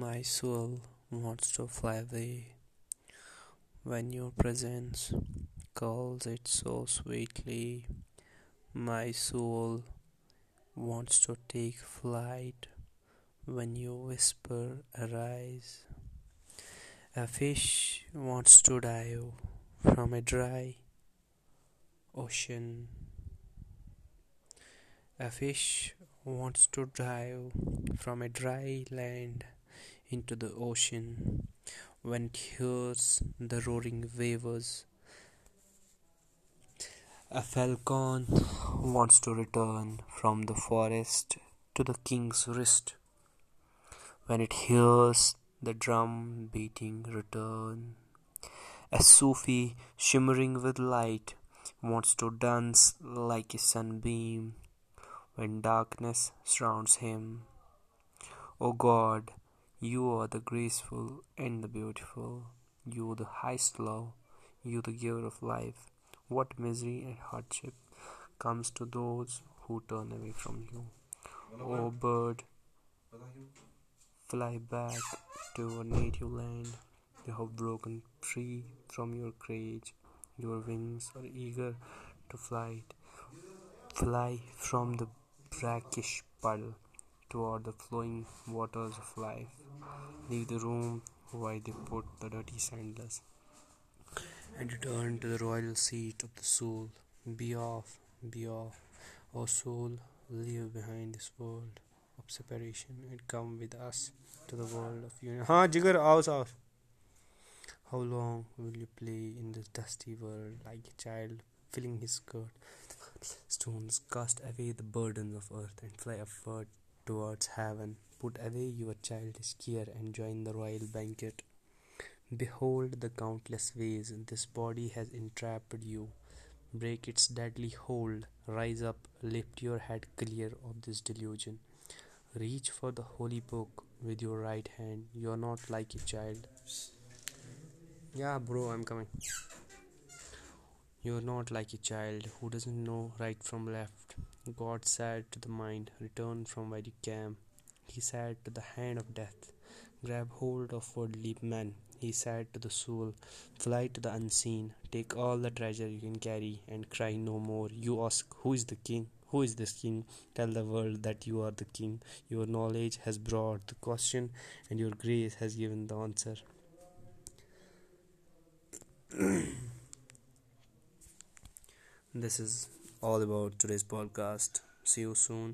My soul wants to fly away when your presence calls it so sweetly. My soul wants to take flight when you whisper, arise. A fish wants to dive from a dry ocean. A fish wants to dive from a dry land into the ocean. When it hears the roaring waves, a falcon wants to return from the forest to the king's rest. When it hears the drum beating return, a Sufi shimmering with light wants to dance like a sunbeam when darkness surrounds him. O God, you are the graceful and the beautiful. You the highest love. You the giver of life. What misery and hardship comes to those who turn away from you. O oh, bird, fly back to your native land. You have broken free from your cage. Your wings are eager to fly from the brackish puddle. ٹواڈ the flowing waters of life leave the room why the pit dotty saints royal seat of the soul be of be of o soul love behind this world aspiration ہاں جگر hours of how long will you play in this dusty world like a child flinging his own away the burdens of earth and fly if towards heaven. Put away your childish care and join the royal banquet. Behold the countless ways this body has entrapped you. Break its deadly hold. Rise up, lift your head clear of this delusion. Reach for the holy book with your right hand. You are not like a child. Yeah, bro, I'm coming. You're not like a child who doesn't know right from left. God said to the mind, return from where you came. He said to the hand of death, grab hold of worldly men. He said to the soul, fly to the unseen, take all the treasure you can carry and cry no more. You ask, who is the king? Who is this king? Tell the world that you are the king. Your knowledge has brought the question and your grace has given the answer. This is all about today's podcast see you soon